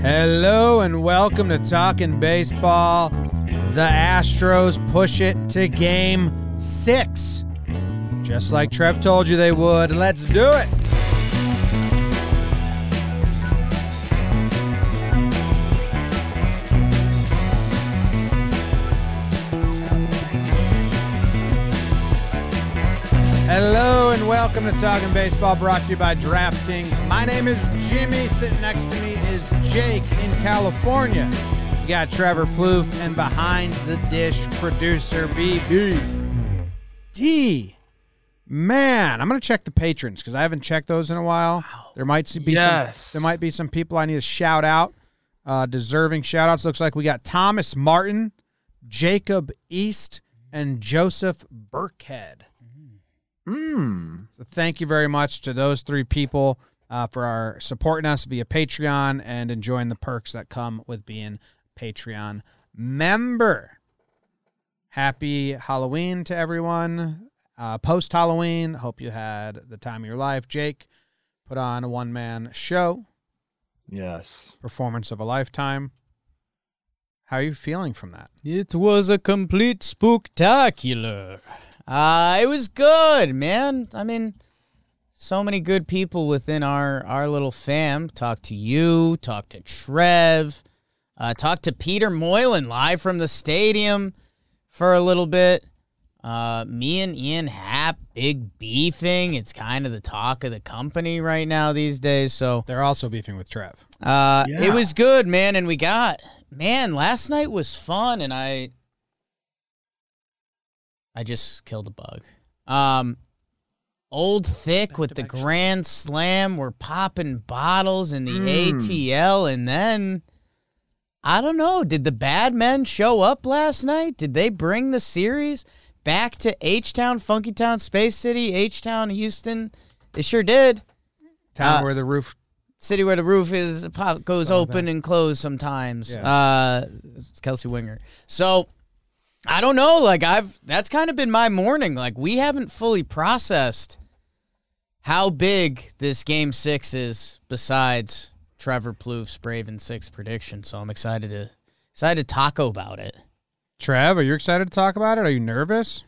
Hello and welcome to Talking Baseball. The Astros push it to game six. Just like Trev told you they would. Let's do it. And welcome to Talking Baseball, brought to you by DraftKings. My name is Jimmy. Sitting next to me is Jake in California. You got Trevor Plouffe and behind the dish producer BB. D. Man, I'm gonna check the patrons because I haven't checked those in a while. There might be Yes. some. There might be some people I need to shout out. Uh, deserving shout outs. Looks like we got Thomas Martin, Jacob East, and Joseph Burkhead. Mm. So thank you very much to those three people uh, for our supporting us via Patreon and enjoying the perks that come with being Patreon member. Happy Halloween to everyone. Uh, Post Halloween, hope you had the time of your life. Jake put on a one man show, Yes. performance of a lifetime. How are you feeling from that? It was a complete spooktacular. Uh, it was good, man. I mean, so many good people within our our little fam. Talk to you, talk to Trev, uh, talk to Peter Moylan live from the stadium for a little bit. Uh, me and Ian Happ, big beefing. It's kind of the talk of the company right now these days. So They're also beefing with Trev. uh, Yeah. it was good, man, and we got man. Last night was fun, and I, I just killed a bug. Um, old thick with the grand slam. We're popping bottles in the Mm. ATL, and then I don't know. Did the bad men show up last night? Did they bring the series back to H Town, Funky Town, Space City, H Town, Houston? They sure did Town Uh, where the roof. city where the roof is pop, goes open and closed sometimes. Yeah. Uh, Kelsey Winger. So I don't know. Like I've that's kind of been my morning. Like we haven't fully processed how big this game six is. Besides Trevor Plouffe's Braves in six prediction, so I'm excited to excited to taco about it. Trev, are you excited to talk about it? Are you nervous?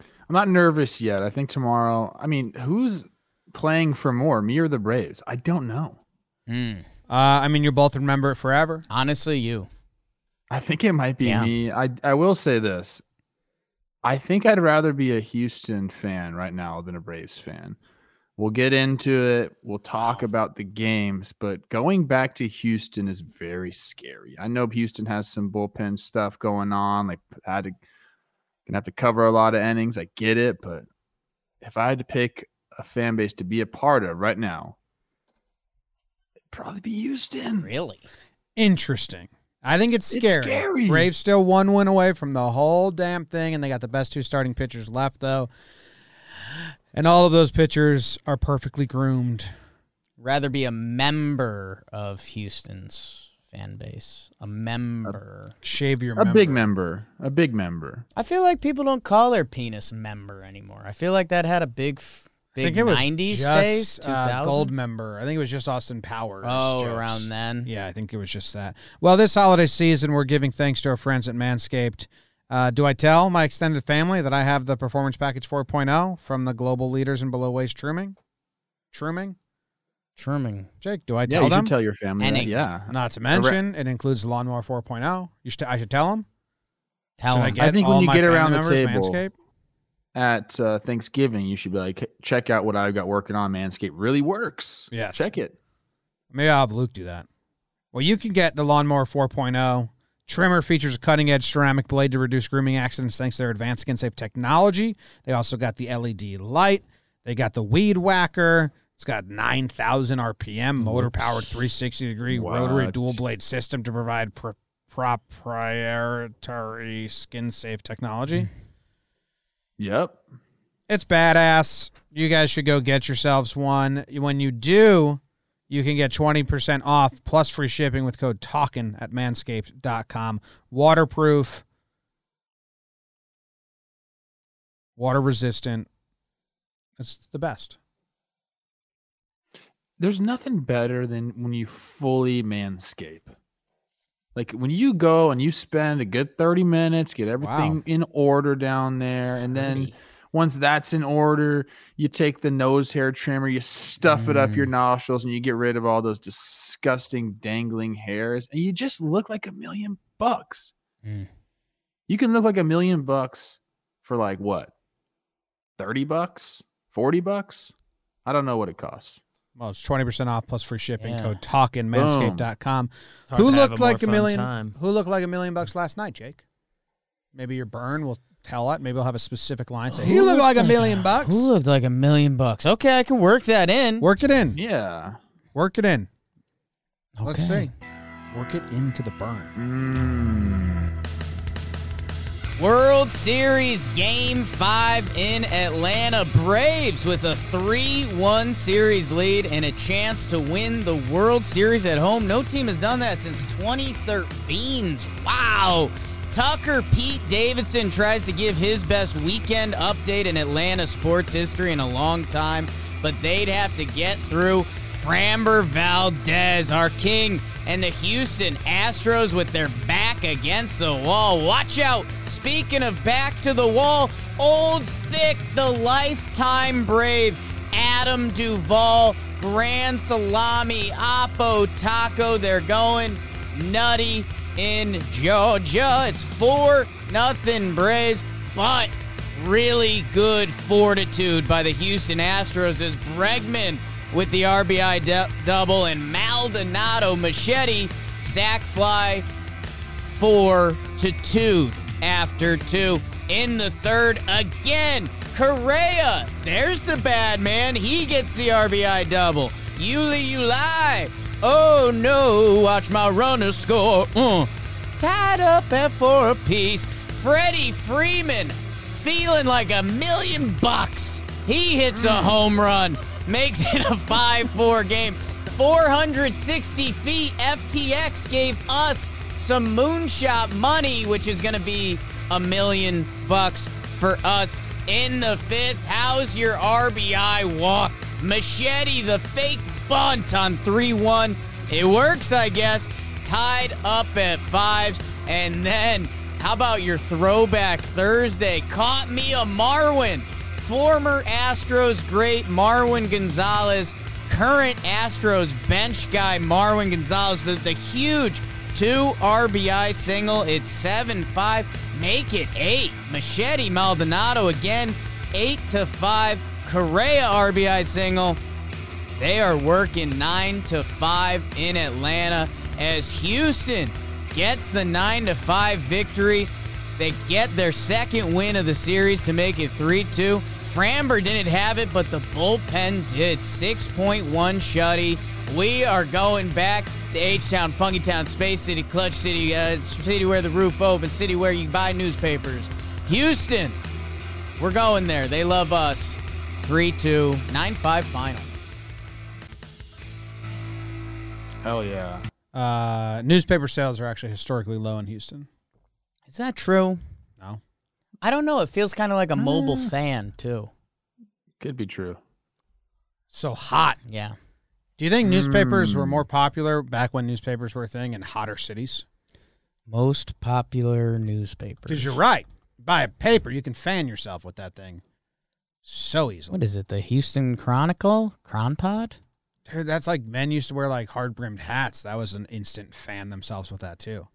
I'm not nervous yet. I think tomorrow. I mean, who's playing for more, me or the Braves? I don't know. Hmm. Uh, I mean, you'll both remember it forever. Honestly, you. I think it might be Yeah. me. I I will say this. I think I'd rather be a Houston fan right now than a Braves fan. We'll get into it. We'll talk about the games, but going back to Houston is very scary. I know Houston has some bullpen stuff going on. Like had to gonna have to cover a lot of innings. I get it, but if I had to pick a fan base to be a part of right now, it'd probably be Houston. Really? Interesting. I think it's It's scary. scary. Braves still one win away from the whole damn thing, and they got the best two starting pitchers left, though. And all of those pitchers are perfectly groomed. Rather be a member of Houston's fan base. A member. Shave your A big member. member. A big member. I feel like people don't call their penis member anymore. I feel like that had a big, f- I big think it was '90s just, phase. uh, gold member. I think it was just Austin Powers. Oh, jokes. around then. Yeah, I think it was just that. Well, this holiday season, we're giving thanks to our friends at Manscaped. Uh, do I tell my extended family that I have the Performance Package 4.0 from the global leaders in below waist trimming? Trimming? Trimming. Jake, do I Yeah, tell you them? tell your family. That. Yeah. Not to mention, it includes the Lawnmower 4.0. You should, I should tell them. Tell should I get I think all when you get around the table- Manscaped? At uh, Thanksgiving, you should be like, check out what I've got working on. Manscaped really works. Yes. Check it. Maybe I'll have Luke do that. Well, you can get the Lawnmower 4.0. Trimmer features a cutting edge ceramic blade to reduce grooming accidents thanks to their advanced skin safe technology. They also got the LED light. They got the weed whacker. It's got 9,000 RPM, motor powered 360 degree rotary dual blade system to provide pr- proprietary skin safe technology. Yep. It's badass. You guys should go get yourselves one. When you do, you can get 20% off plus free shipping with code TALKIN at manscaped.com. Waterproof, water resistant. It's the best. there's nothing better than when you fully manscape. Like when you go and you spend a good 30 minutes, get everything in order down there, and then once that's in order, you take the nose hair trimmer, you stuff it up your nostrils, and you get rid of all those disgusting dangling hairs, and you just look like a million bucks. Mm. You can look like a million bucks for like what? 30 bucks? 40 bucks? I don't know what it costs. Well, it's twenty percent off plus free shipping. Yeah. Code talking manscaped.com. It's Who looked more like a million? Time. Who looked like a million bucks last night, Jake? Maybe your burn will tell it. Maybe we'll have a specific line say he Who looked like a million bucks. Who looked like a million bucks? Okay, I can work that in. Work it in. Yeah. Work it in. Let's see. Work it into the burn. Mm. World Series Game 5 in Atlanta. Braves with a 3 1 series lead and a chance to win the World Series at home. No team has done that since 2013. Wow. Tucker Pete Davidson tries to give his best weekend update in Atlanta sports history in a long time, but they'd have to get through Framber Valdez, our king, and the Houston Astros with their back against the wall. Watch out. Speaking of back to the wall, old thick, the lifetime brave Adam Duvall, Grand Salami, Apo Taco. They're going nutty in Georgia. It's 4 nothing Braves, but really good fortitude by the Houston Astros as Bregman with the RBI double and Maldonado machete sack fly four to two after two in the third again. Correa, there's the bad man. He gets the RBI double. Yuli Ulai. Oh no, watch my runner score. Uh. Tied up at four apiece. Freddie Freeman feeling like a million bucks. He hits a home run, makes it a 5 4 game. 460 feet. FTX gave us some moonshot money, which is going to be a million bucks for us. In the fifth, how's your RBI walk? Machete, the fake bunt on 3 1. It works, I guess. Tied up at fives. And then, how about your throwback Thursday? Caught me a Marwin. Former Astros great Marwin Gonzalez, current Astros bench guy Marwin Gonzalez, the, the huge two RBI single. It's 7 5. Make it 8. Machete Maldonado again, 8 to 5. Correa RBI single. They are working 9 to 5 in Atlanta as Houston gets the 9 to 5 victory. They get their second win of the series to make it 3 2. Framber didn't have it, but the bullpen did. 6.1 shutty. We are going back to H Town, Funky Town, Space City, Clutch City, uh, city where the roof opens, city where you buy newspapers. Houston, we're going there. They love us. 3 2, 9 5 final. Hell yeah. Uh, newspaper sales are actually historically low in Houston. Is that true? No. I don't know. It feels kind of like a mobile fan, too. Could be true. So hot. Yeah. Do you think newspapers were Hmm. more popular back when newspapers were a thing in hotter cities? Most popular newspapers. Because you're right. Buy a paper, you can fan yourself with that thing so easily. What is it? The Houston Chronicle? Cronpod? Dude, that's like men used to wear like hard brimmed hats. That was an instant fan themselves with that too.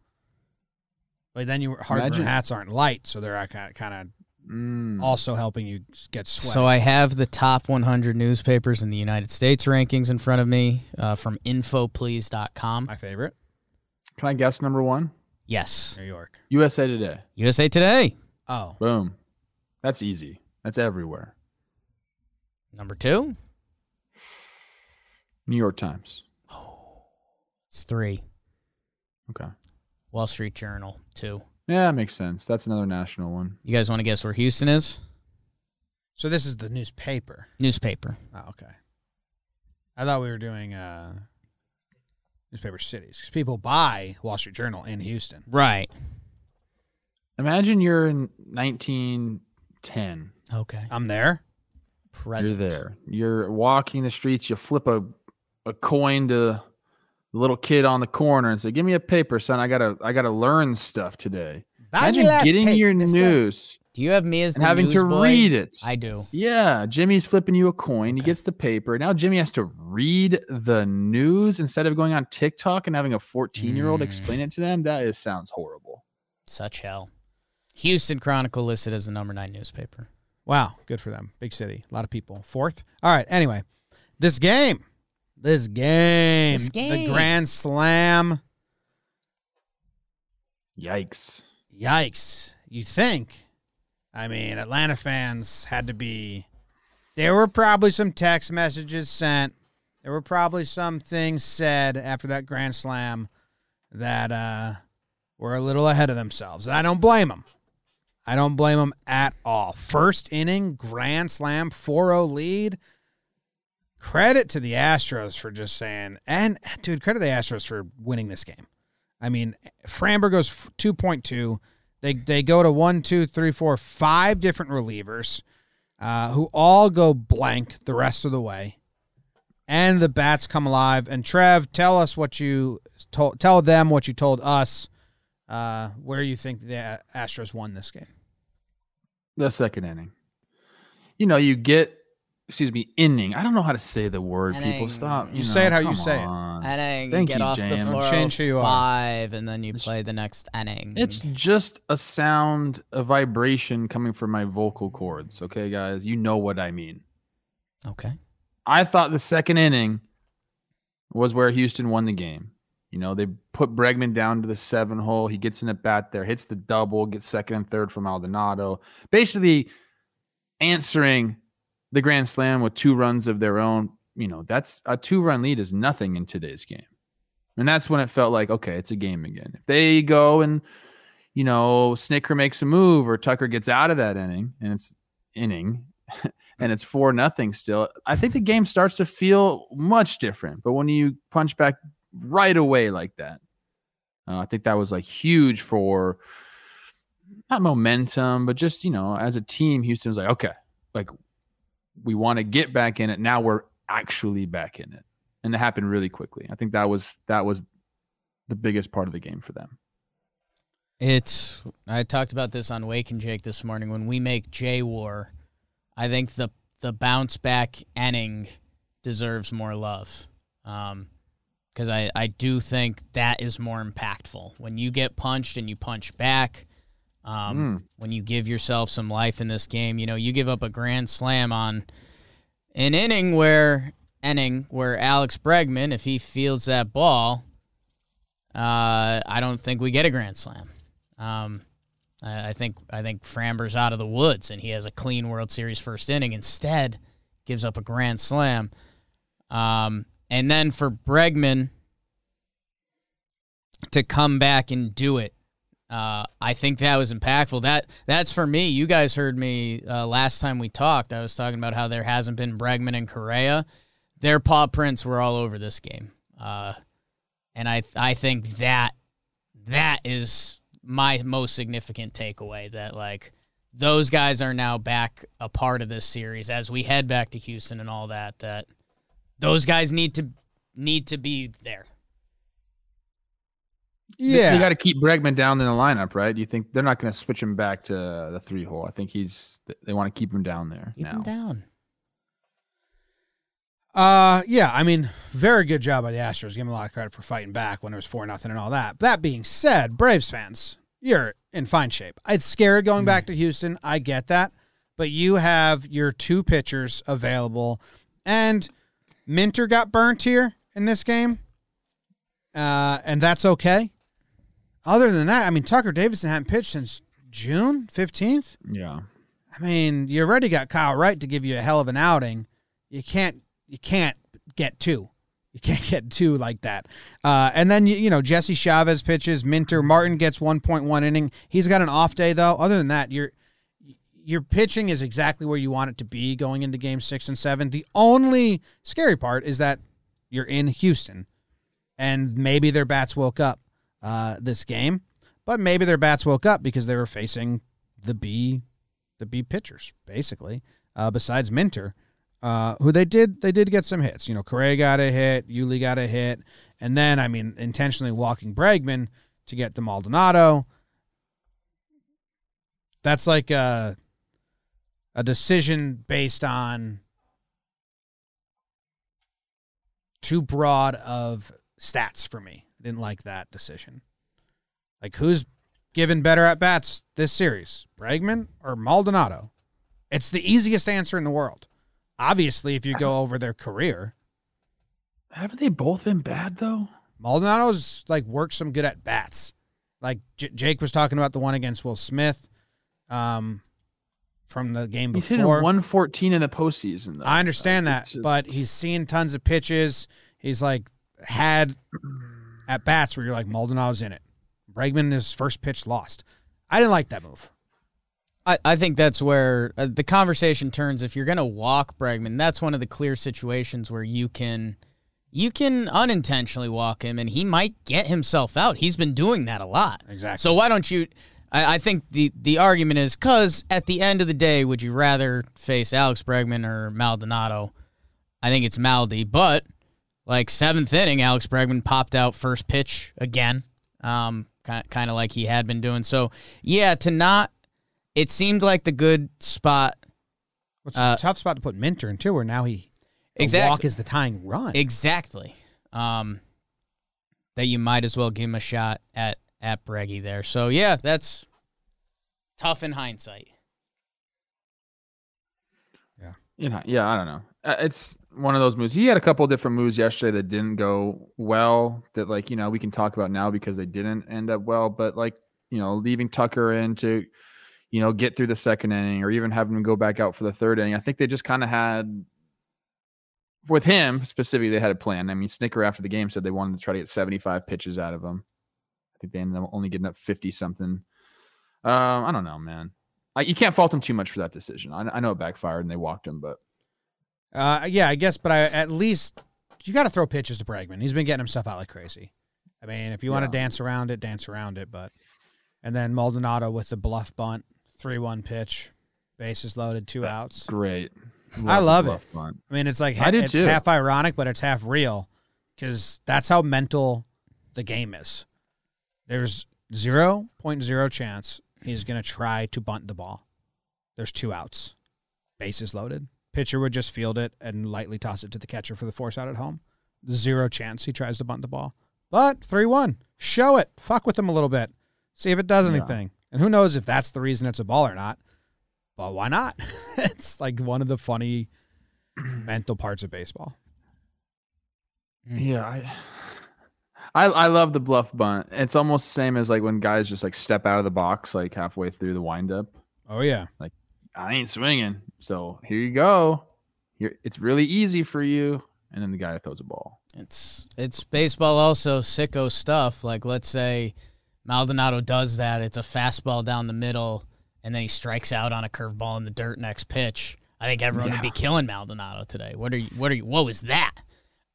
But then you hard brimmed hats aren't light, so they're kind of Mm. also helping you get sweat. So I have the top 100 newspapers in the United States rankings in front of me uh, from infoplease.com. My favorite, Can I guess number one? Yes. New York. USA Today. USA Today. Oh, Boom. That's easy. That's everywhere. Number two. New York Times. Oh, it's three. Okay. Wall Street Journal, two. Yeah, that makes sense. That's another national one. You guys want to guess where Houston is? so this is the newspaper. Newspaper. Oh, okay. I thought we were doing uh, newspaper cities because people buy Wall Street Journal in Houston. Right. Imagine you're in 1910. Okay. I'm there. Present. You're there. You're walking the streets. You flip a a coin to the little kid on the corner and say, "Give me a paper, son. I gotta I gotta learn stuff today." Imagine getting your news. Do you have me as and having to boy? read it? I do. Yeah, Jimmy's flipping you a coin. Okay. He gets the paper. Now Jimmy has to read the news instead of going on TikTok and having a 14 year old mm. explain it to them. That is sounds horrible. Such hell. Houston Chronicle listed as the number nine newspaper. Wow, good for them. Big city, a lot of people. Fourth. All right. Anyway, this game, this game, this game. the Grand Slam. Yikes! Yikes! You think? I mean, Atlanta fans had to be. There were probably some text messages sent. There were probably some things said after that Grand Slam that uh, were a little ahead of themselves. And I don't blame them. I don't blame them at all. First inning, Grand Slam, 4 0 lead. Credit to the Astros for just saying, and dude, credit the Astros for winning this game. I mean, Framber goes 2.2. They they go to one, two, three, four, five different relievers, uh, who all go blank the rest of the way, and the bats come alive. And Trev, tell us what you told. Tell them what you told us. Uh, where you think the Astros won this game? The second inning. You know, you get excuse me, inning. I don't know how to say the word. Inning. People stop. You, you know, say it how you say on. it. Inning. Thank get you, off James. the floor. change who you five, and then you play the next inning. It's just a sound, a vibration coming from my vocal cords. Okay, guys, you know what I mean. Okay. I thought the second inning was where Houston won the game. You know, they put Bregman down to the seven hole. He gets in a bat there, hits the double, gets second and third from Maldonado. Basically answering the grand slam with two runs of their own, you know, that's a two run lead is nothing in today's game. And that's when it felt like, okay, it's a game again. If they go and, you know, Snitker makes a move or Tucker gets out of that inning and it's inning and it's four nothing still, I think the game starts to feel much different. But when you punch back right away like that, uh, I think that was like huge for not momentum, but just, you know, as a team, Houston was like, okay, like we want to get back in it. Now we're actually back in it. And it happened really quickly. I think that was that was the biggest part of the game for them. It's I talked about this on Wake and Jake this morning. When we make J War, I think the the bounce back inning deserves more love. Um, because I, I do think that is more impactful. When you get punched and you punch back, um, mm. When you give yourself some life in this game, you know you give up a grand slam on an inning where inning where Alex Bregman, if he fields that ball, uh, I don't think we get a grand slam. Um, I, I think I think Framber's out of the woods and he has a clean World Series first inning. Instead, gives up a grand slam. Um, and then for Bregman to come back and do it uh, I think that was impactful. That that's for me. You guys heard me uh, last time we talked. I was talking about how there hasn't been Bregman and Correa. Their paw prints were all over this game, uh, and I I think that that is my most significant takeaway. That like those guys are now back a part of this series as we head back to Houston and all that. That those guys need to need to be there. Yeah, you got to keep Bregman down in the lineup, right? You think they're not going to switch him back to the three hole? I think he's they want to keep him down there. Keep now. him down. Uh, yeah, I mean, very good job by the Astros. Give him a lot of credit for fighting back when it was four nothing and all that. That being said, Braves fans, you're in fine shape. It's scary going mm. back to Houston. I get that, but you have your two pitchers available, and Minter got burnt here in this game, uh, and that's okay. Other than that, I mean, Tucker Davidson hadn't pitched since June 15th. Yeah. I mean, you already got Kyle Wright to give you a hell of an outing. You can't you can't get two. You can't get two like that. Uh, and then you, you know Jesse Chavez pitches. Minter Martin gets 1.1 inning. He's got an off day though. Other than that, your your pitching is exactly where you want it to be going into game six and seven. The only scary part is that you're in Houston, and maybe their bats woke up uh, this game, but maybe their bats woke up because they were facing the B, the B pitchers basically. Uh, besides Minter, uh, who they did they did get some hits. You know, Correa got a hit, Yuli got a hit, and then I mean intentionally walking Bregman to get the Maldonado. That's like a a decision based on too broad of stats for me. I didn't like that decision. Like who's given better at bats this series, Bregman or Maldonado? It's the easiest answer in the world. Obviously, if you go over their career, Haven't they both been bad though? Maldonado's like worked some good at bats. Like J- Jake was talking about the one against Will Smith, um, from the game He's hitting before. 114 in the postseason. Though. I understand that, just- but he's seen tons of pitches. He's like had at bats where you're like Maldonado's in it. Bregman his first pitch lost. I didn't like that move. I, I think that's where uh, the conversation turns. If you're going to walk Bregman, that's one of the clear situations where you can you can unintentionally walk him, and he might get himself out. He's been doing that a lot. Exactly. So why don't you? I, I think the the argument is because at the end of the day, would you rather face Alex Bregman or Maldonado? I think it's Maldi, but like seventh inning, Alex Bregman popped out first pitch again, um, kind of like he had been doing. So yeah, to not, it seemed like the good spot. It's Uh, a tough spot to put Minter in too, where now he Exactly. walk is the tying run. Exactly. Um, that you might as well give him a shot at at Breggy there. So yeah, that's tough in hindsight. Yeah. You know, yeah, I don't know. Uh, It's one of those moves. He had a couple different moves yesterday that didn't go well. That like you know we can talk about now because they didn't end up well. But like you know leaving Tucker in to you know get through the second inning or even having him go back out for the third inning. I think they just kind of had with him specifically they had a plan. I mean Snitker after the game said they wanted to try to get 75 pitches out of him. I think they ended up only getting up 50 something. Um, I don't know, man. I, you can't fault them too much for that decision. I, I know it backfired and they walked him, but Uh, yeah, I guess, but I at least you got to throw pitches to Bregman. He's been getting himself out like crazy. I mean, if you want to Yeah. dance around it, dance around it. But and then Maldonado with the bluff bunt, three-one pitch, bases loaded, two outs. great. I love it. bunt. I mean, it's like I it's too. half ironic, but it's half real because that's how mental the game is. There's zero point zero chance he's going to try to bunt the ball. There's two outs, bases loaded. Pitcher would just field it and lightly toss it to the catcher for the force out at home. Zero chance he tries to bunt the ball. But three one, show it, fuck with him a little bit, see if it does Yeah. anything. And who knows if that's the reason it's a ball or not. But why not? it's like one of the funny mental parts of baseball. Mm. Yeah, I, I I love the bluff bunt. It's almost the same as like when guys just like step out of the box like halfway through the windup. Oh yeah. I ain't swinging, so here you go. Here, it's really easy for you. And then the guy throws a ball. It's it's baseball also sicko stuff. Like let's say Maldonado does that, it's a fastball down the middle, and then he strikes out on a curveball in the dirt next pitch. I think everyone would be killing Maldonado today. What are you what are you what was that?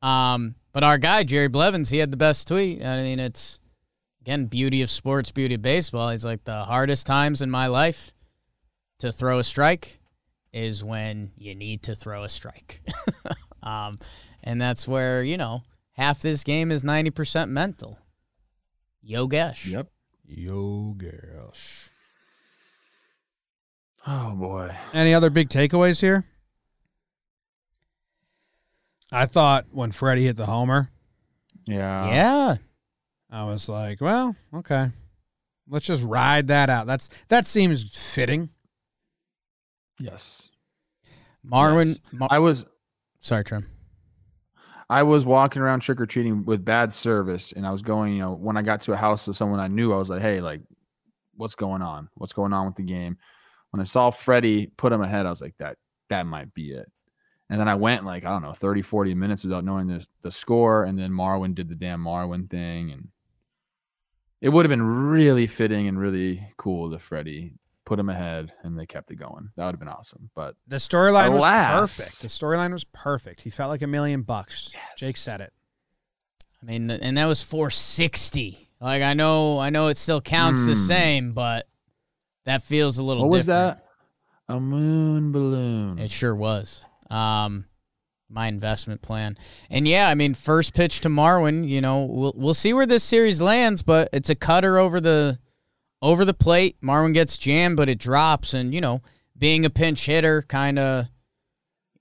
Um but our guy, Jerry Blevins, he had the best tweet. I mean it's again beauty of sports, beauty of baseball. He's like the hardest times in my life to throw a strike is when you need to throw a strike. um, and that's where, you know, half this game is 90% mental. Yogesh. Yep. Yogesh. Oh boy. Any other big takeaways here? I thought when Freddie hit the homer, Yeah. Yeah. I was like, well, okay. Let's just ride that out. That's that seems fitting. Yes. Marwin. Yes. Mar- I was Sorry, Trim. I was walking around trick or treating with bad service, and I was going. You know, when I got to a house of someone I knew, I was like, "Hey, like, what's going on? What's going on with the game?" When I saw Freddie put him ahead, I was like, "That that might be it." And then I went like I don't know 30, 40 minutes without knowing the the score, and then Marwin did the damn Marwin thing, and it would have been really fitting and really cool if Freddie put him ahead and they kept it going. That would have been awesome. But The storyline was perfect. The storyline was perfect. He felt like a million bucks. Jake said it. I mean, and that was 460. Like I know, I know it still counts the Hmm. same, but that feels a little. what was that? A moon balloon. It sure was. Um, my investment plan. And yeah, I mean, first pitch to Marwin. You know, we'll we'll see where this series lands, but it's a cutter over the over the plate. Marwin gets jammed, but it drops, and you know, being a pinch hitter, kind of.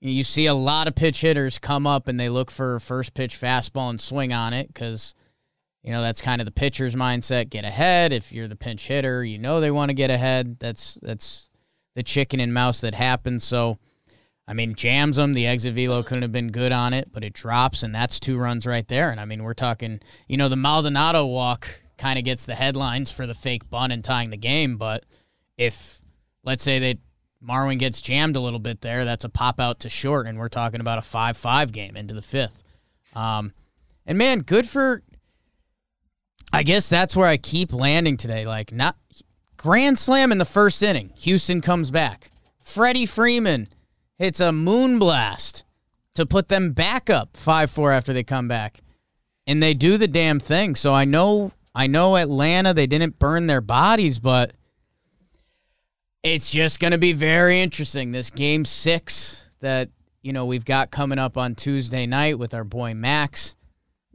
You see a lot of pitch hitters come up and they look for first pitch fastball and swing on it because, you know, that's kind of the pitcher's mindset. Get ahead. If you're the pinch hitter, you know they want to get ahead. That's that's the chicken and mouse that happens. So, I mean, jams them. The exit velo couldn't have been good on it, but it drops, and that's two runs right there. And I mean, we're talking, you know, the Maldonado walk kind of gets the headlines for the fake bunt and tying the game. But if, let's say that Marwin gets jammed a little bit there, that's a pop out to short, and we're talking about a 5 5 game into the fifth. Um, and man, good for. I guess that's where I keep landing today. Like, not grand slam in the first inning. Houston comes back. Freddie Freeman hits a moon blast to put them back up 5 4 after they come back. And they do the damn thing. So I know I know Atlanta, they didn't burn their bodies, but it's just going to be very interesting. This game six that, you know, we've got coming up on Tuesday night with our boy Max.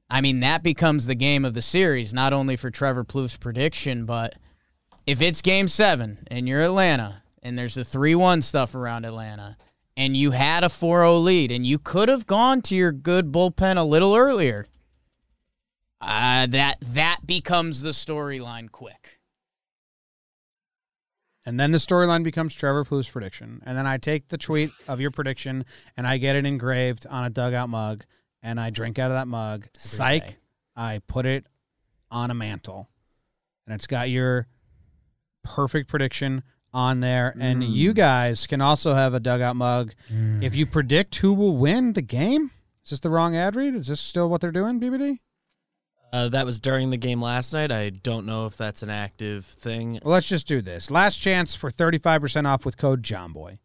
I mean, that becomes the game of the series, not only for Trevor Plouffe's prediction, but if it's game seven and you're Atlanta and there's the 3 1 stuff around Atlanta and you had a 4 0 lead and you could have gone to your good bullpen a little earlier, uh, that that becomes the storyline quick. And then the storyline becomes Trevor Plouffe's prediction. And then I take the tweet of your prediction and I get it engraved on a dugout mug and I drink out of that mug. Psych. day. I put it on a mantle. And it's got your perfect prediction on there. And you guys can also have a dugout mug. If you predict who will win the game, is this the wrong ad read? Is this still what they're doing, BBD? Uh, that was during the game last night. I don't know if that's an active thing. Well, let's just do this. Last chance for 35% off with code JOMBOY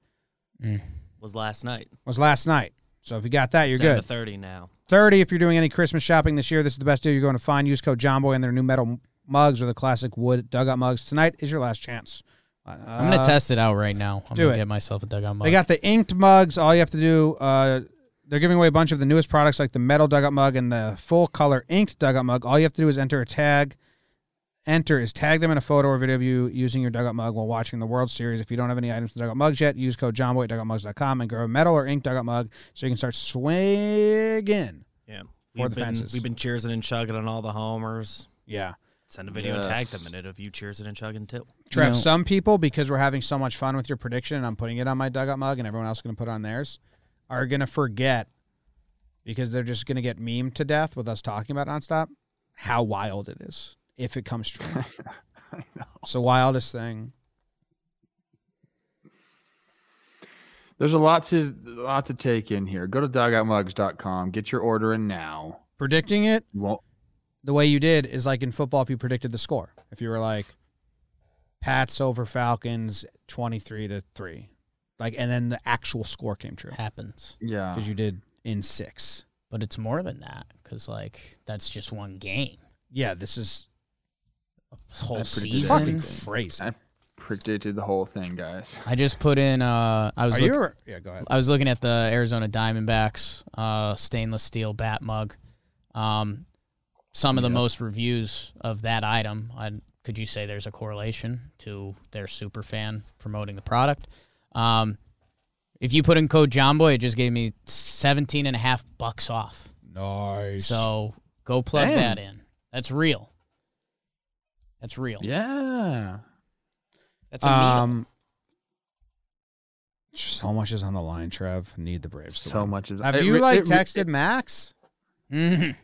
Was last night. was last night. So if you got that, you're It's good. Thirty now. 30 if you're doing any Christmas shopping this year. This is the best deal you're going to find. Use code JOMBOY and their new metal mugs or the classic wood dugout mugs. Tonight is your last chance. Uh, I'm gonna test it out right now. I'm do gonna it. get myself a dugout mug. They got the inked mugs. All you have to do, uh, they're giving away a bunch of the newest products like the metal dugout mug and the full color inked dugout mug. All you have to do is enter a tag. Enter is tag them in a photo or video of you using your dugout mug while watching the World Series. If you don't have any items for dugout mugs yet, use code JOMBOY at dugoutmugs.com and grab a metal or inked dugout mug so you can start swigging. Yeah. For We've the been, fences. We've been cheersing and chugging on all the homers. Yeah. Send a video and tag them in it of you cheersing and chugging too. Trev, know- some people, because we're having so much fun with your prediction and I'm putting it on my dugout mug and everyone else is going to put it on theirs, are going to forget because they're just going to get memed to death with us talking about nonstop how wild it is if it comes true. I know. it's the wildest thing. There's a lot to a lot to take in here. Go to dugoutmugs.com. Get your order in now. Predicting it won't the way you did is like in football if you predicted the score. If you were like Pats over Falcons 23 to 3. Like and then the actual score came true happens, yeah. because you did in 6. but it's more than that because like that's just one game. Yeah, this is a Whole That's pretty good. fucking season. crazy. I predicted the whole thing, guys. I just put in. Uh, I was Are look- you? Yeah, go ahead. I was looking at the Arizona Diamondbacks uh, stainless steel bat mug. Um, some of the most reviews of that item. I, could you say there's a correlation to their super fan promoting the product? Um, if you put in code JOMBOY, it just gave me 17 and a half bucks off. Nice. So go plug Damn. that in. That's real. That's real. Yeah. That's a meal. um, so much is on the line, Trev. Need the Braves. To So win. much is Have it you re- like it re- texted Max? Mhm.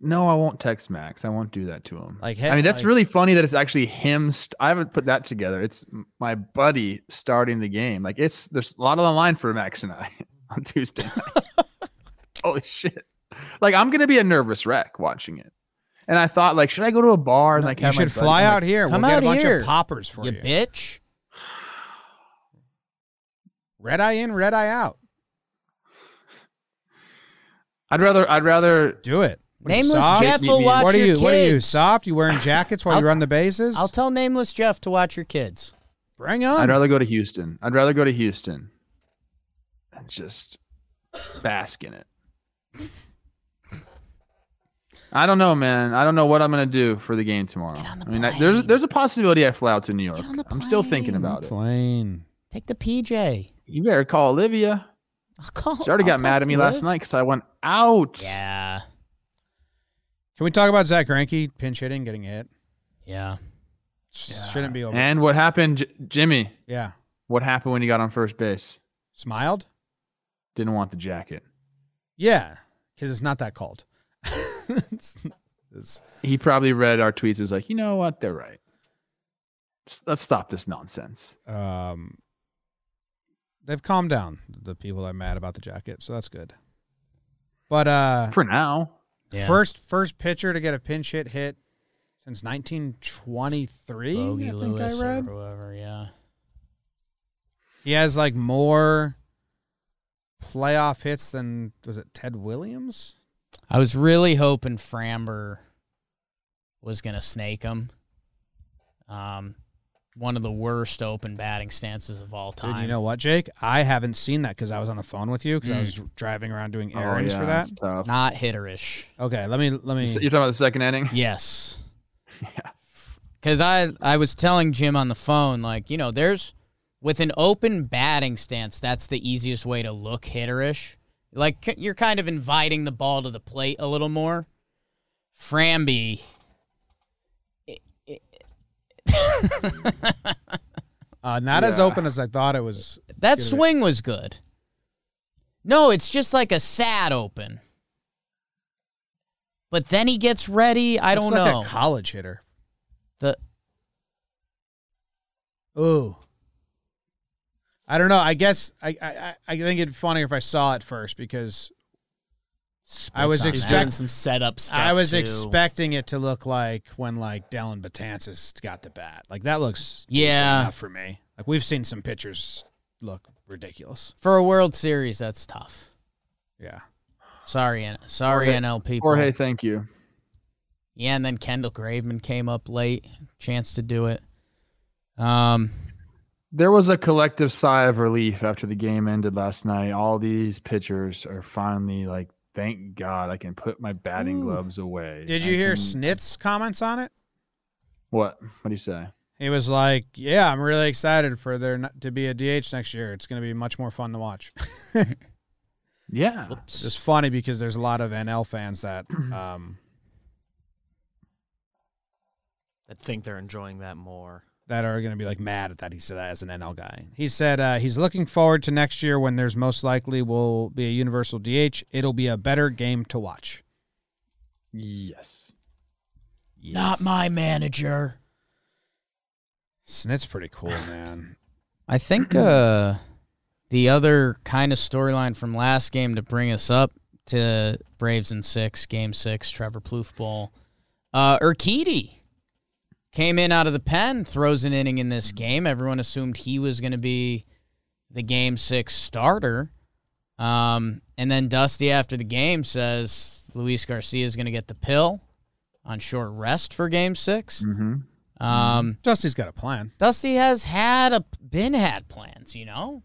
No, I won't text Max. I won't do that to him. Like, I mean, that's like- really funny that it's actually him. St- I haven't put that together. It's my buddy starting the game. Like it's there's a lot on the line for Max and I on Tuesday. Holy shit! Like I'm gonna be a nervous wreck watching it. And I thought, like, should I go to a bar and like you have should fly out like, here. Come we'll out get a bunch of poppers for you you. bitch. Red eye in, red eye out. I'd rather. I'd rather. Do it. What Nameless soft? Jeff Meet will me- watch What are your you? kids. What are you? Soft? You wearing jackets while you I'll- run the bases? I'll tell Nameless Jeff to watch your kids. Bring on. I'd rather go to Houston. I'd rather go to Houston. and just bask in it. I don't know, man. I don't know what I'm gonna do for the game tomorrow. Get on the I mean, I, there's there's a possibility I fly out to New York. on the I'm still thinking about it. Plane. Take the PJ. You better call Olivia. I'll call. She already I'll got mad at me to last night because I went out. Yeah. Can we talk about Zack Greinke pinch hitting, getting hit? Yeah. Shouldn't be over. And what happened, J- Jimmy? yeah. What happened when he got on first base? Smiled? Didn't want the jacket. Yeah, because it's not that cold. It's- it's- He probably read our tweets. and Was like, you know what? They're right. Let's stop this nonsense. um, they've calmed down, the people that are mad about the jacket, so that's good. But uh, For now, Yeah. first first pitcher to get a pinch hit hit since 1923, Bogey I think Lewis I read. or whoever. Yeah. He has like more playoff hits than was it Ted Williams? I was really hoping Framber was gonna snake him. Um, one of the worst open batting stances of all time. Dude, you know what, Jake? I haven't seen that because I was on the phone with you because I Mm. was driving around doing Oh, errands yeah, for that. tough. not hitterish. Okay, let me let me. You're talking about the second inning? Yes. Yeah. Because I I was telling Jim on the phone, like, you know, there's with an open batting stance, that's the easiest way to look hitterish. Like you're kind of inviting the ball to the plate a little more. Framby. Uh, not as open as I thought it was. That swing was good. No, it's just like a sad open. But then he gets ready. I don't like know. a college hitter. the Ooh. I don't know. I guess I I, I- I think it'd be funny if I saw it first because I was spits on He's that. expect- doing some setup stuff. I was too. expecting it to look like when like Dellin Betances got the bat. Like that looks Yeah. enough for me. Like we've seen some pitchers look ridiculous. for a World Series. That's tough. Yeah. Sorry, N- sorry, Jorge- NL people. Jorge, thank you. Yeah, and then Kendall Graveman came up late, chance to do it. Um, There was a collective sigh of relief after the game ended last night. All these pitchers are finally like, thank God I can put my batting Ooh. gloves away. Did I you hear can- Snit's comments on it? What? What do you say? He was like, "Yeah, I'm really excited for there not to be a DH next year. It's going to be much more fun to watch." Yeah. whoops. It's funny because there's a lot of NL fans that um, I think they're enjoying that more. That are going to be like mad at that. He said that as an NL guy. He said uh, he's looking forward to next year when there's most likely will be a universal DH. It'll be a better game to watch. Yes. not my manager. Snit's pretty cool, man. I think uh, the other kind of storyline from last game to bring us up to Braves in six, game six, Trevor Plouffe Bowl. Uh, Urquidy came in out of the pen, throws an inning in this game. Everyone assumed he was going to be the game six starter. Um, and then Dusty after the game says Luis Garcia is going to get the pill on short rest for game 6 Mm-hmm. Um, Dusty's got a plan. Dusty has had a been had plans, you know.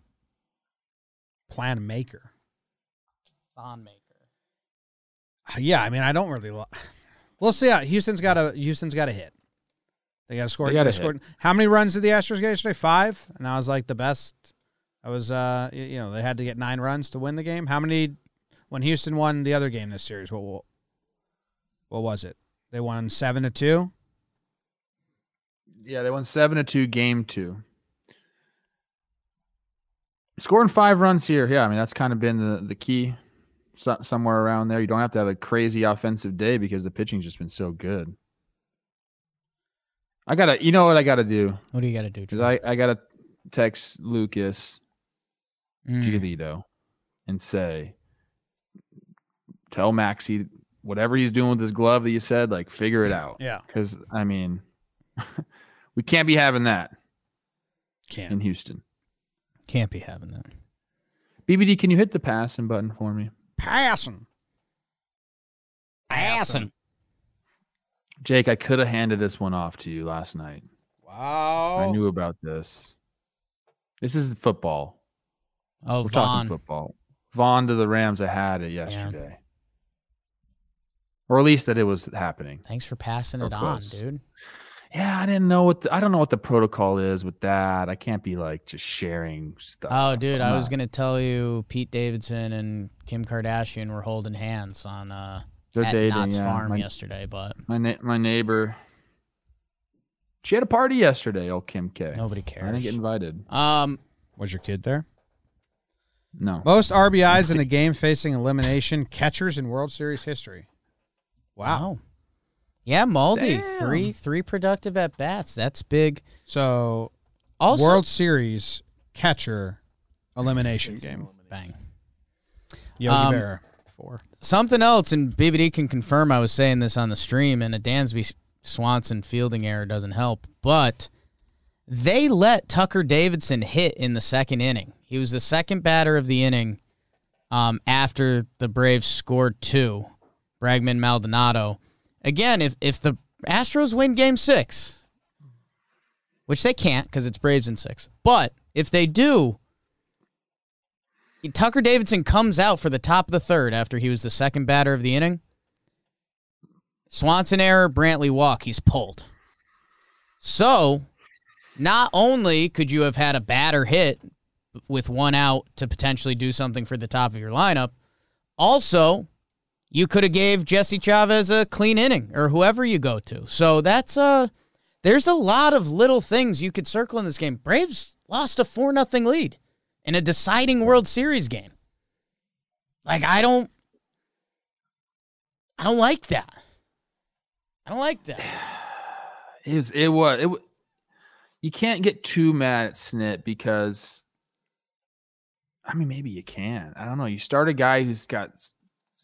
Plan maker. Bond maker. Uh, Yeah, I mean, I don't really. Lo- we'll see. How, Houston's got a Houston's got a hit. They got to score. They They got a scored. How many runs did the Astros get yesterday? Five, and that was like the best. I was, uh, you know, they had to get nine runs to win the game. How many? When Houston won the other game this series, what what, what was it? They won seven to two. Yeah, they won seven to two, game two. Scoring five runs here, yeah. I mean, that's kind of been the the key, so, somewhere around there. You don't have to have a crazy offensive day because the pitching's just been so good. I gotta, you know what I gotta do What do you got to do? because I I gotta text Lucas Mm. Giolito and say, tell Maxie whatever he's doing with his glove that you said, like figure it out. Yeah, Because I mean, we can't be having that Can't in Houston. Can't be having that. BBD, can you hit the passing button for me? passing. Passing. Jake, I could have handed this one off to you last night. Wow. I knew about this. This is football. Oh, We're Von. talking football. Von to the Rams. I had it yesterday, or at least that it was happening. Thanks for passing Or it on, dude. Yeah, I didn't know what the, I don't know what the protocol is with that. I can't be like just sharing stuff. Oh, dude, I'm I was not- gonna tell you Pete Davidson and Kim Kardashian were holding hands on uh They're at dating. Knott's yeah. Farm my, yesterday, but my na- my neighbor. She had a party yesterday. Old Kim K. nobody cares. I didn't get invited. Um, Was your kid there? No. Most RBIs in a game facing elimination catchers in World Series history. Wow. wow. Yeah, Maldy, Damn. three three productive at bats. That's big. So Also, World Series catcher elimination game. bang. Yogi Um, Berra. Something else, and BBD can confirm I was saying this on the stream, and a Dansby Swanson fielding error doesn't help, but they let Tucker Davidson hit in the second inning. He was the second batter of the inning um, after the Braves scored two. Bregman Maldonado. Again, if, if the Astros win game six, which they can't because it's Braves in six, but if they do, Tucker Davidson comes out for the top of the third after he was the second batter of the inning. Swanson error, Brantley walk, he's pulled. So, not only could you have had a batter hit with one out to potentially do something for the top of your lineup, also you could have gave Jesse Chavez a clean inning or whoever you go to. So that's uh there's a lot of little things you could circle in this game. Braves lost a 4 nothing lead in a deciding World Series game. Like I don't I don't like that. I don't like that. It was. It was. It. wa- You can't get too mad at Snit because, I mean, maybe you can. I don't know. You start a guy who's got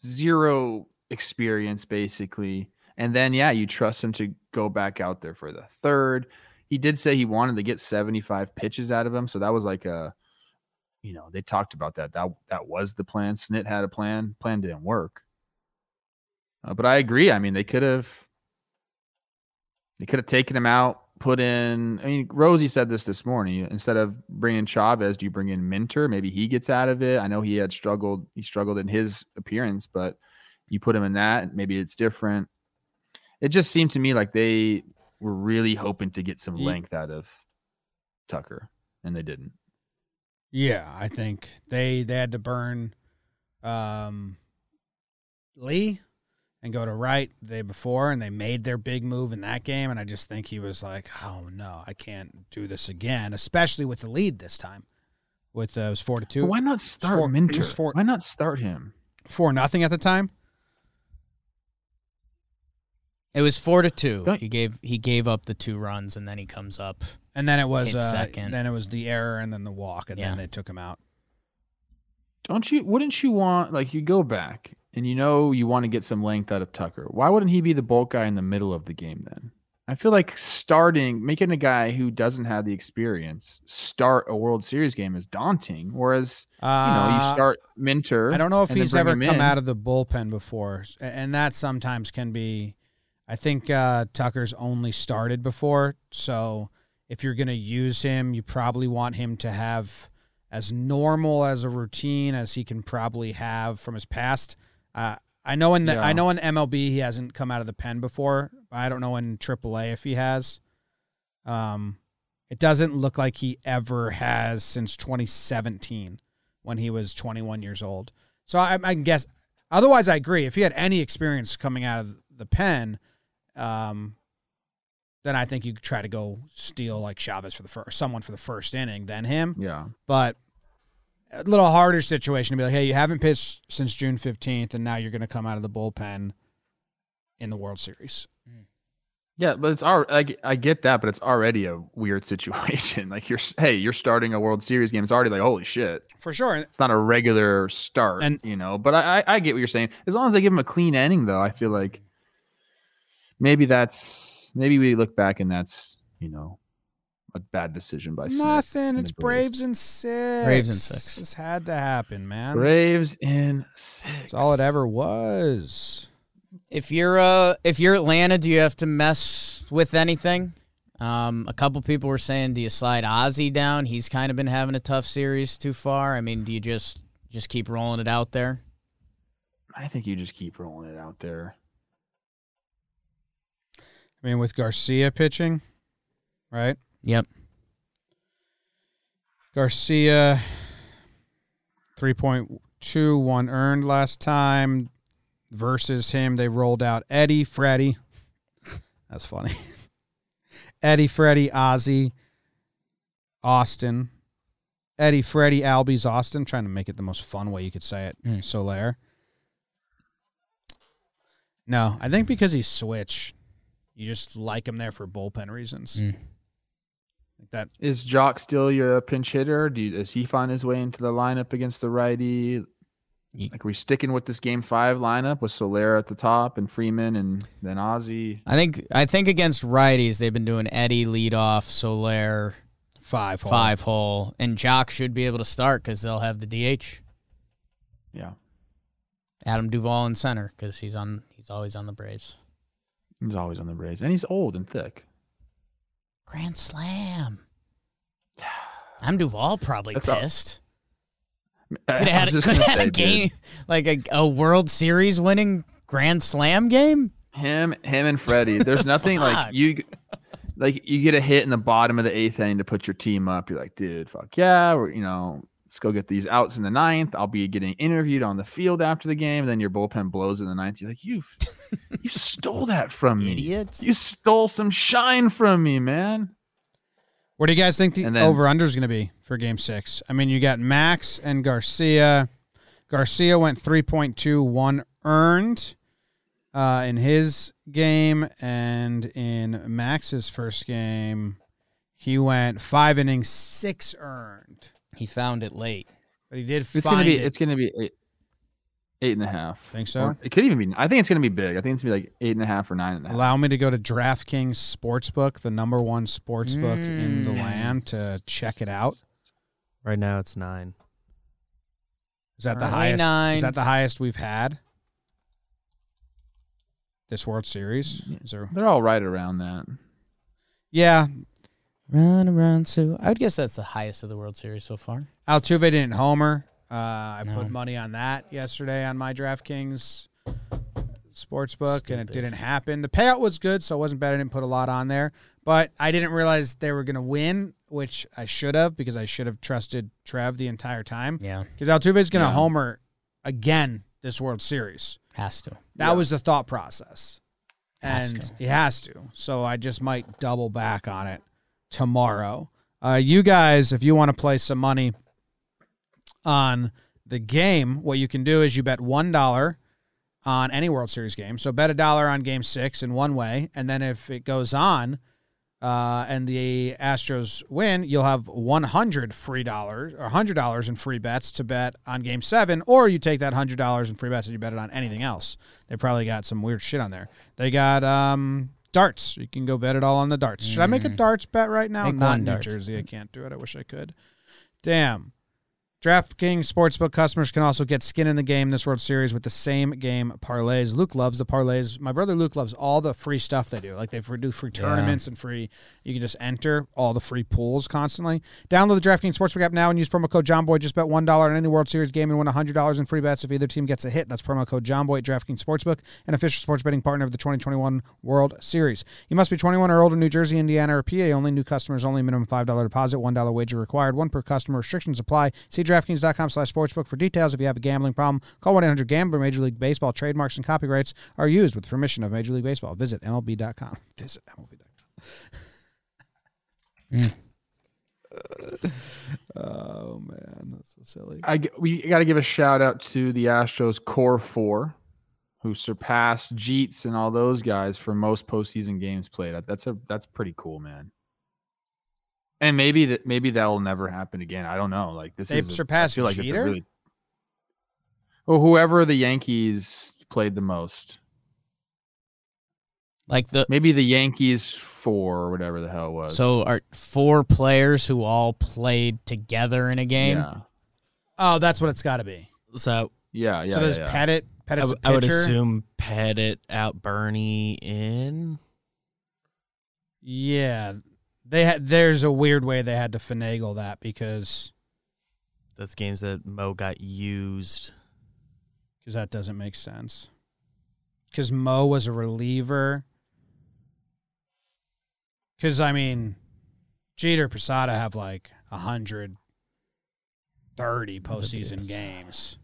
zero experience, basically, and then yeah, you trust him to go back out there for the third. He did say he wanted to get seventy-five pitches out of him, so that was like a, you know, they talked about that. That that was the plan. Snit had a plan. Plan didn't work. Uh, but I agree. I mean, they could have. They could have taken him out, put in. I mean, Rosie said this this morning. Instead of bringing Chavez, do you bring in Minter? Maybe he gets out of it. I know he had struggled. He struggled in his appearance, but you put him in that. Maybe it's different. It just seemed to me like they were really hoping to get some length out of Tucker, and they didn't. Yeah, I think they they had to burn um, Lee and go to right the day before, and they made their big move in that game. And I just think he was like, "Oh no, I can't do this again," especially with the lead this time. With uh, it was four to two, Why not start four- Minter? four- Why not start him? four nothing at the time. It was 4 to 2. He gave he gave up the two runs and then he comes up. And then it was uh, second. then it was the error and then the walk, and Yeah. then they took him out. Don't you? Wouldn't you want like you go back and you know you want to get some length out of Tucker? Why wouldn't he be the bulk guy in the middle of the game then? I feel like starting making a guy who doesn't have the experience start a World Series game is daunting. Whereas you know you Uh, start Minter. I don't know if he's ever come in. out of the bullpen before, and that sometimes can be. I think uh, Tucker's only started before, so if you're going to use him, you probably want him to have as normal as a routine as he can probably have from his past. Uh, I know in the Yeah. I know in MLB he hasn't come out of the pen before. I don't know in AAA if he has. Um, it doesn't look like he ever has since 2017 when he was 21 years old. So I, I can guess. Otherwise, I agree. If he had any experience coming out of the pen, um, then I think you could try to go steal like Chavez for the first, someone for the first inning, then him. Yeah. But a little harder situation to be like, hey, you haven't pitched since June 15th, and now you're going to come out of the bullpen in the World Series. Mm. Yeah, but it's all I, get- I get that, but it's already a weird situation. Like you're, s- hey, you're starting a World Series game. It's already like, holy shit. For sure. It's not a regular start, And- you know. But I, I, I get what you're saying. As long as they give him a clean ending, though, I feel like maybe that's maybe we look back and that's you know a bad decision by Snit Nothing. It's the Braves and six. Braves and six. This had to happen, man. Braves in six. That's all it ever was. If you're uh if you're Atlanta, do you have to mess with anything? Um, a couple people were saying, do you slide Ozzy down? He's kind of been having a tough series too far. I mean, do you just just keep rolling it out there? I think you just keep rolling it out there. I mean, with Garcia pitching, right? Yep. Garcia, 3.2, one earned last time. Versus him, they rolled out Eddie, Freddie. That's funny. Eddie, Freddie, Ozzy, Austin. Eddie, Freddie, Albies, Austin. Trying to make it the most fun way you could say it. Mm. Soler. No, I think because he switch, you just like him there for bullpen reasons. Mm. Like that Is Joc still your pinch hitter? Do you, does he find his way into the lineup against the righty? Ye- Like, are we sticking with this game five lineup with Solera at the top and Freeman and then Ozzy? I think I think against righties they've been doing Eddie leadoff, Soler five hole. five hole, and Joc should be able to start because they'll have the DH. Yeah, Adam Duvall in center because he's on he's always on the Braves. He's always on the Braves, and he's old and thick. Grand Slam. I'm Duvall probably That's pissed. I Could have had, could gonna had a say, dude, game like a, a World Series winning Grand Slam game. Him, him, and Freddie. There's nothing like you. Like you get a hit in the bottom of the eighth inning to put your team up. You're like, dude, fuck yeah, you know, let's go get these outs in the ninth. I'll be getting interviewed on the field after the game. And then your bullpen blows in the ninth. You're like, you, you stole that from me. Idiots. You stole some shine from me, man. What do you guys think the then- over under is going to be for game six? I mean, you got Max and Garcia. Garcia went three point two one earned uh, in his game. And in Max's first game, he went five innings, six earned. He found it late. But he did It's find gonna be. it. It's gonna be eight, eight and a half. Think so? Or it could even be. I think it's gonna be big. I think it's gonna be like eight and a half or nine and a half. Allow me to go to DraftKings Sportsbook, the number one sportsbook in the Mm. land, to check it out. Right now it's nine. Is that the highest? nine. Is that the highest we've had? This World Series? Is there? They're all right around that. Yeah, Run around so I would guess that's the highest of the World Series so far. Altuve didn't homer. Uh, I put money on that yesterday on my DraftKings sports book, and it Stupid. didn't happen. The payout was good, so it wasn't bad. I didn't put a lot on there, but I didn't realize they were going to win, which I should have because I should have trusted Trev the entire time. Yeah, Because Altuve's going to Yeah. homer again this World Series. has to. That Yeah. was the thought process. Has And to. he has to. So I just might double back on it tomorrow. Uh, you guys, if you want to play some money on the game, what you can do is you bet $1 on any World Series game. So bet a dollar on game six in one way. And then if it goes on, uh, and the Astros win, you'll have 100 free dollars or $100 in free bets to bet on game seven, or you take that $100 in free bets and you bet it on anything else. They probably got some weird shit on there. They got um, darts. You can go bet it all on the darts. Should I make a Mm. darts bet right now? Make Not one in New darts. Jersey. I can't do it. I wish I could. Damn. DraftKings Sportsbook customers can also get skin in the game this World Series with the same game parlays. Luke loves the parlays. My brother Luke loves all the free stuff they do. Like they do free Yeah. tournaments and free. You can just enter all the free pools constantly. Download the DraftKings Sportsbook app now and use promo code JOMBOY. Just bet one dollar on any World Series game and win hundred dollars in free bets if either team gets a hit. That's promo code JOMBOY at DraftKings Sportsbook, an official sports betting partner of the 2021 World Series. You must be 21 or older. New Jersey, Indiana, or PA only. New customers only. Minimum five dollar deposit. One dollar wager required. One per customer. Restrictions apply. See DraftKings.com/sportsbook for details. If you have a gambling problem, call 1-800-GAMBLER. Major League Baseball trademarks and copyrights are used with permission of Major League Baseball. Visit MLB.com. Visit MLB.com. Mm. oh man, that's so silly. I g- we got to give a shout out to the Astros core four, who surpassed Jeets and all those guys for most postseason games played. That's a that's pretty cool, man. And maybe that maybe that will never happen again. I don't know. Like this They've is surpassed I feel like it's Jeter? a really. Well, whoever the Yankees played the most, Like the maybe the Yankees four or whatever the hell it was. so are four players who all played together in a game. yeah, Oh, that's what it's got to be. So yeah, yeah. so does yeah, yeah. Pettitte? I, Pettitte's w- a I would assume Pettitte out Bernie in. Yeah, they had. There's a weird way they had to finagle that because That's games that Mo got used. because that doesn't make sense. Because Mo was a reliever. Because I mean, Jeter, Posada have like hundred thirty postseason games.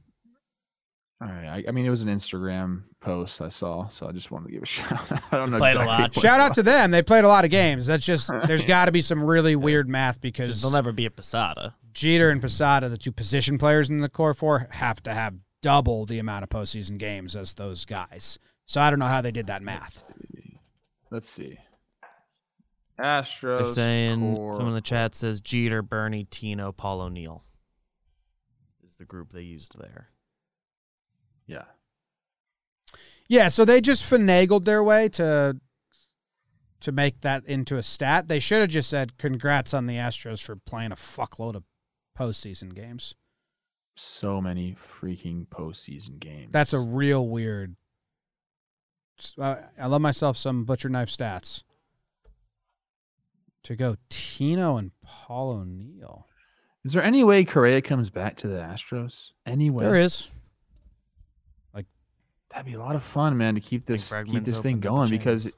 All right. I, I mean, it was an Instagram post I saw, so I just wanted to give a shout. out. I don't know. Played a lot. Shout out to them. They played a lot of games. That's just there's got to be some really weird math because they'll never be a Posada. Jeter and Posada, the two position players in the core four, have to have double the amount of postseason games as those guys. So I don't know how they did that math. Let's see. Astros. They're saying core. someone in the chat says Jeter, Bernie, Tino, Paul O'Neill is the group they used there. Yeah. Yeah, so they just finagled their way to to make that into a stat. They should have just said congrats on the Astros for playing a fuckload of postseason games. So many freaking postseason games. That's a real weird. Uh, I love myself some butcher knife stats. To go Tino and Paul O'Neill. Is there any way Correa comes back to the Astros? Any way? There is. That'd be a lot of fun, man, to keep this keep this thing opened up the going because.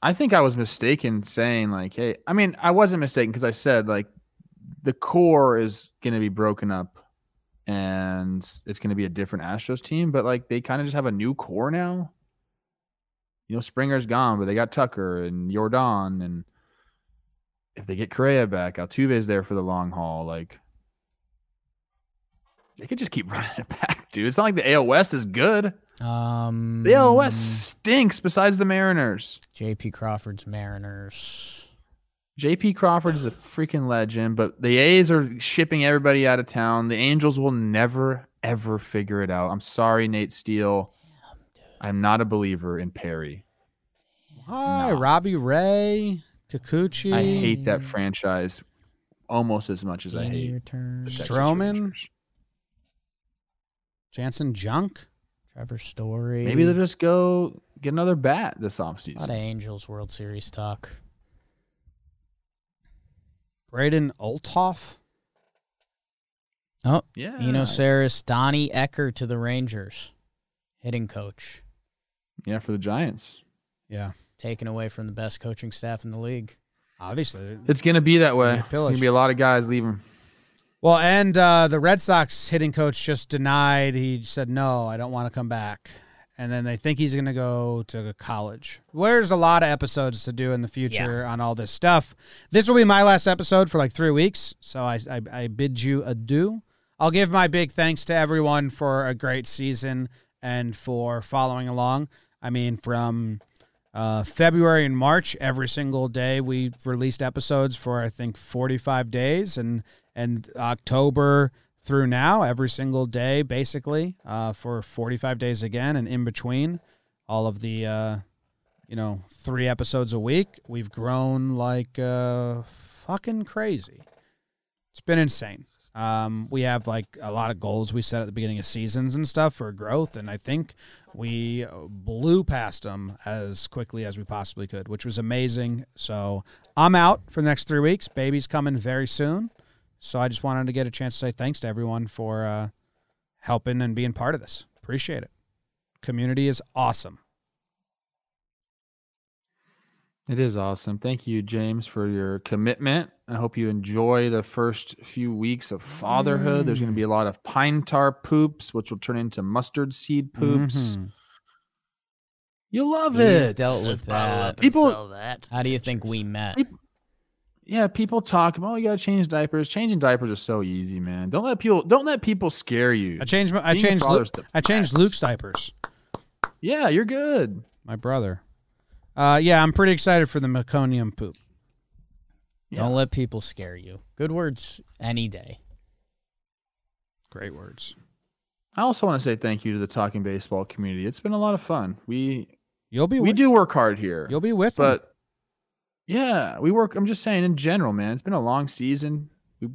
I think I was mistaken saying like, hey, I mean, I wasn't mistaken because I said like the core is going to be broken up and it's going to be a different Astros team, but like they kind of just have a new core now. You know, Springer's gone, but they got Tucker and Jordan, and if they get Correa back, Altuve's there for the long haul. Like they could just keep running it back, dude. It's not like the AL West is good. Um, The AL West stinks. Besides the Mariners, J.P. Crawford's Mariners. J.P. Crawford is a freaking legend, but the A's are shipping everybody out of town. The Angels will never ever figure it out. I'm sorry, Nate Steele. I'm not a believer in Perry. Hi, No. Robbie Ray, Kikuchi. I hate that franchise almost as much as I hate the returns. Texas Stroman? Rangers. Jansen Junk. Trevor Story. Maybe they'll just go get another bat this a lot of offseason. Angels World Series talk. Braden Olthoff. Oh, Yeah. Eno Sarris, Donnie Ecker to the Rangers, hitting coach, Yeah, for the Giants. Yeah, taken away from the best coaching staff in the league. obviously. It's going to be that way. There's going to be a lot of guys leaving. Well, and uh, the Red Sox hitting coach just denied. He said, no, I don't want to come back. And then they think he's going to go to college. There's a lot of episodes to do in the future on all this stuff. This will be my last episode for like three weeks. So I, I, I bid you adieu. I'll give my big thanks to everyone for a great season and for following along. I mean, from uh, February and March, every single day we released episodes for I think 45 days, and and October through now, every single day basically uh, for 45 days again, and in between, all of the uh, you know three episodes a week. We've grown like uh, fucking crazy. It's been insane. Um, we have like a lot of goals we set at the beginning of seasons and stuff for growth, and I think we blew past them as quickly as we possibly could, which was amazing. So I'm out for the next three weeks. Baby's coming very soon, so I just wanted to get a chance to say thanks to everyone for uh, helping and being part of this. Appreciate it. Community is awesome. It is awesome. Thank you, James, for your commitment. I hope you enjoy the first few weeks of fatherhood. There's going to be a lot of pine tar poops, which will turn into mustard seed poops. Mhm. You'll love He's it. dealt Let's with that. up and People- sell that. How do you think we met? Yeah, people talk about, oh, you got to change diapers. Changing diapers is so easy, man. Don't let people don't let people scare you. I changed. My, I Being changed. Lu- I changed. Luke's diapers. Yeah, you're good. My brother. Uh, yeah, I'm pretty excited for the meconium poop. Don't let people scare you. Good words any day. Great words. I also want to say thank you to the Talking Baseball community. It's been a lot of fun. We You'll be. we with, do work hard here. You'll be with them. but yeah, we work. I'm just saying in general, man. It's been a long season. We've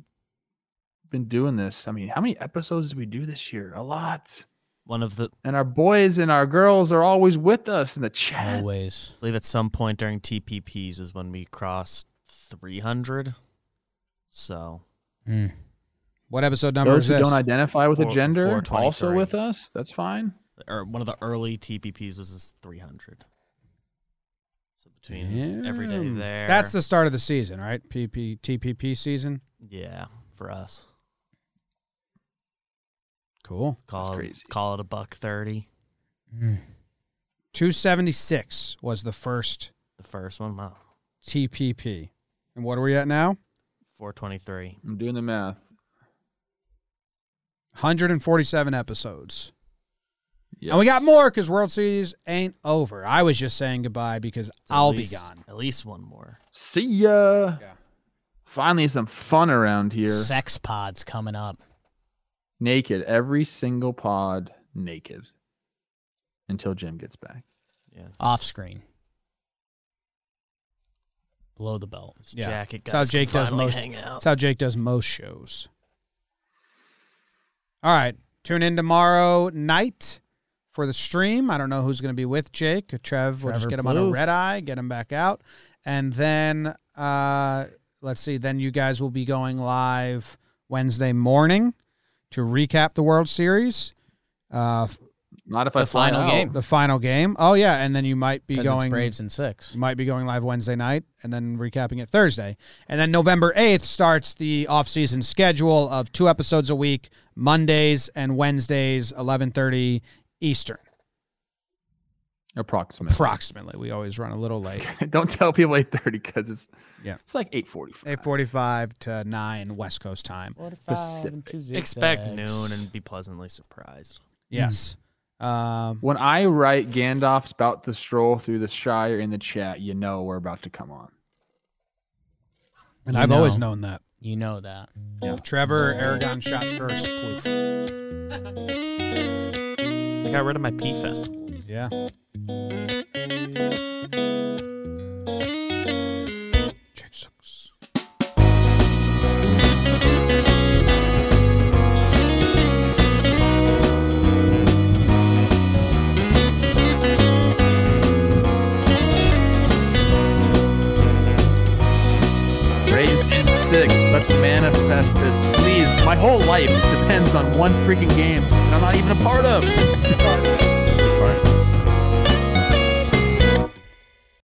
been doing this. I mean, how many episodes did we do this year? A lot. One of the And our boys and our girls are always with us in the chat. Always. I believe at some point during TPPs is when we crossed 300. So Mm. What episode number Those is who this? don't identify with a Four- gender also 423. with us. That's fine. or one of the early TPPs was this 300. So between every day there. That's the start of the season, right? PP TPP season. yeah for us. Cool. Call it, crazy. Call it a buck thirty. Mm. 276 was the first The first one, wow, TPP. And what are we at now? 423. I'm doing the math. 147 episodes. Yes. And we got more because World Series ain't over. I was just saying goodbye because So I'll least- be gone. At least one more. See ya. Yeah. Finally, some fun around here. Sex pods coming up. Naked. Every single pod naked until Jim gets back. Yeah. Off screen. Below the belt. This Yeah. jacket That's how Jake does most- That's how Jake does most shows. All right. Tune in tomorrow night for the stream. I don't know who's going to be with Jake. Trev, we'll just get him on a red eye, get him back out. And then, uh, let's see, then you guys will be going live Wednesday morning to recap the World Series. Uh, Not if I The fly final out. game. the final game. Oh, yeah. And then you might be Because it's going. Braves and six. You might be going live Wednesday night and then recapping it Thursday. And then November 8th starts the off-season schedule of two episodes a week, Mondays and Wednesdays, 11:30 Eastern. Approximately. Approximately. We always run a little late. Don't tell people 8:30 because it's Yeah. it's like 8:45. 8:45 to 9 West Coast time. Pacific. Expect noon and be pleasantly surprised. Yes. Um, When I write Gandalf's about to stroll through the Shire in the chat, you know we're about to come on. and I've always known that. You know that. Trevor Aragon shot first. Poof. I got rid of my P festival. Yeah. Let's manifest this, please. My whole life depends on one freaking game that I'm not even a part of.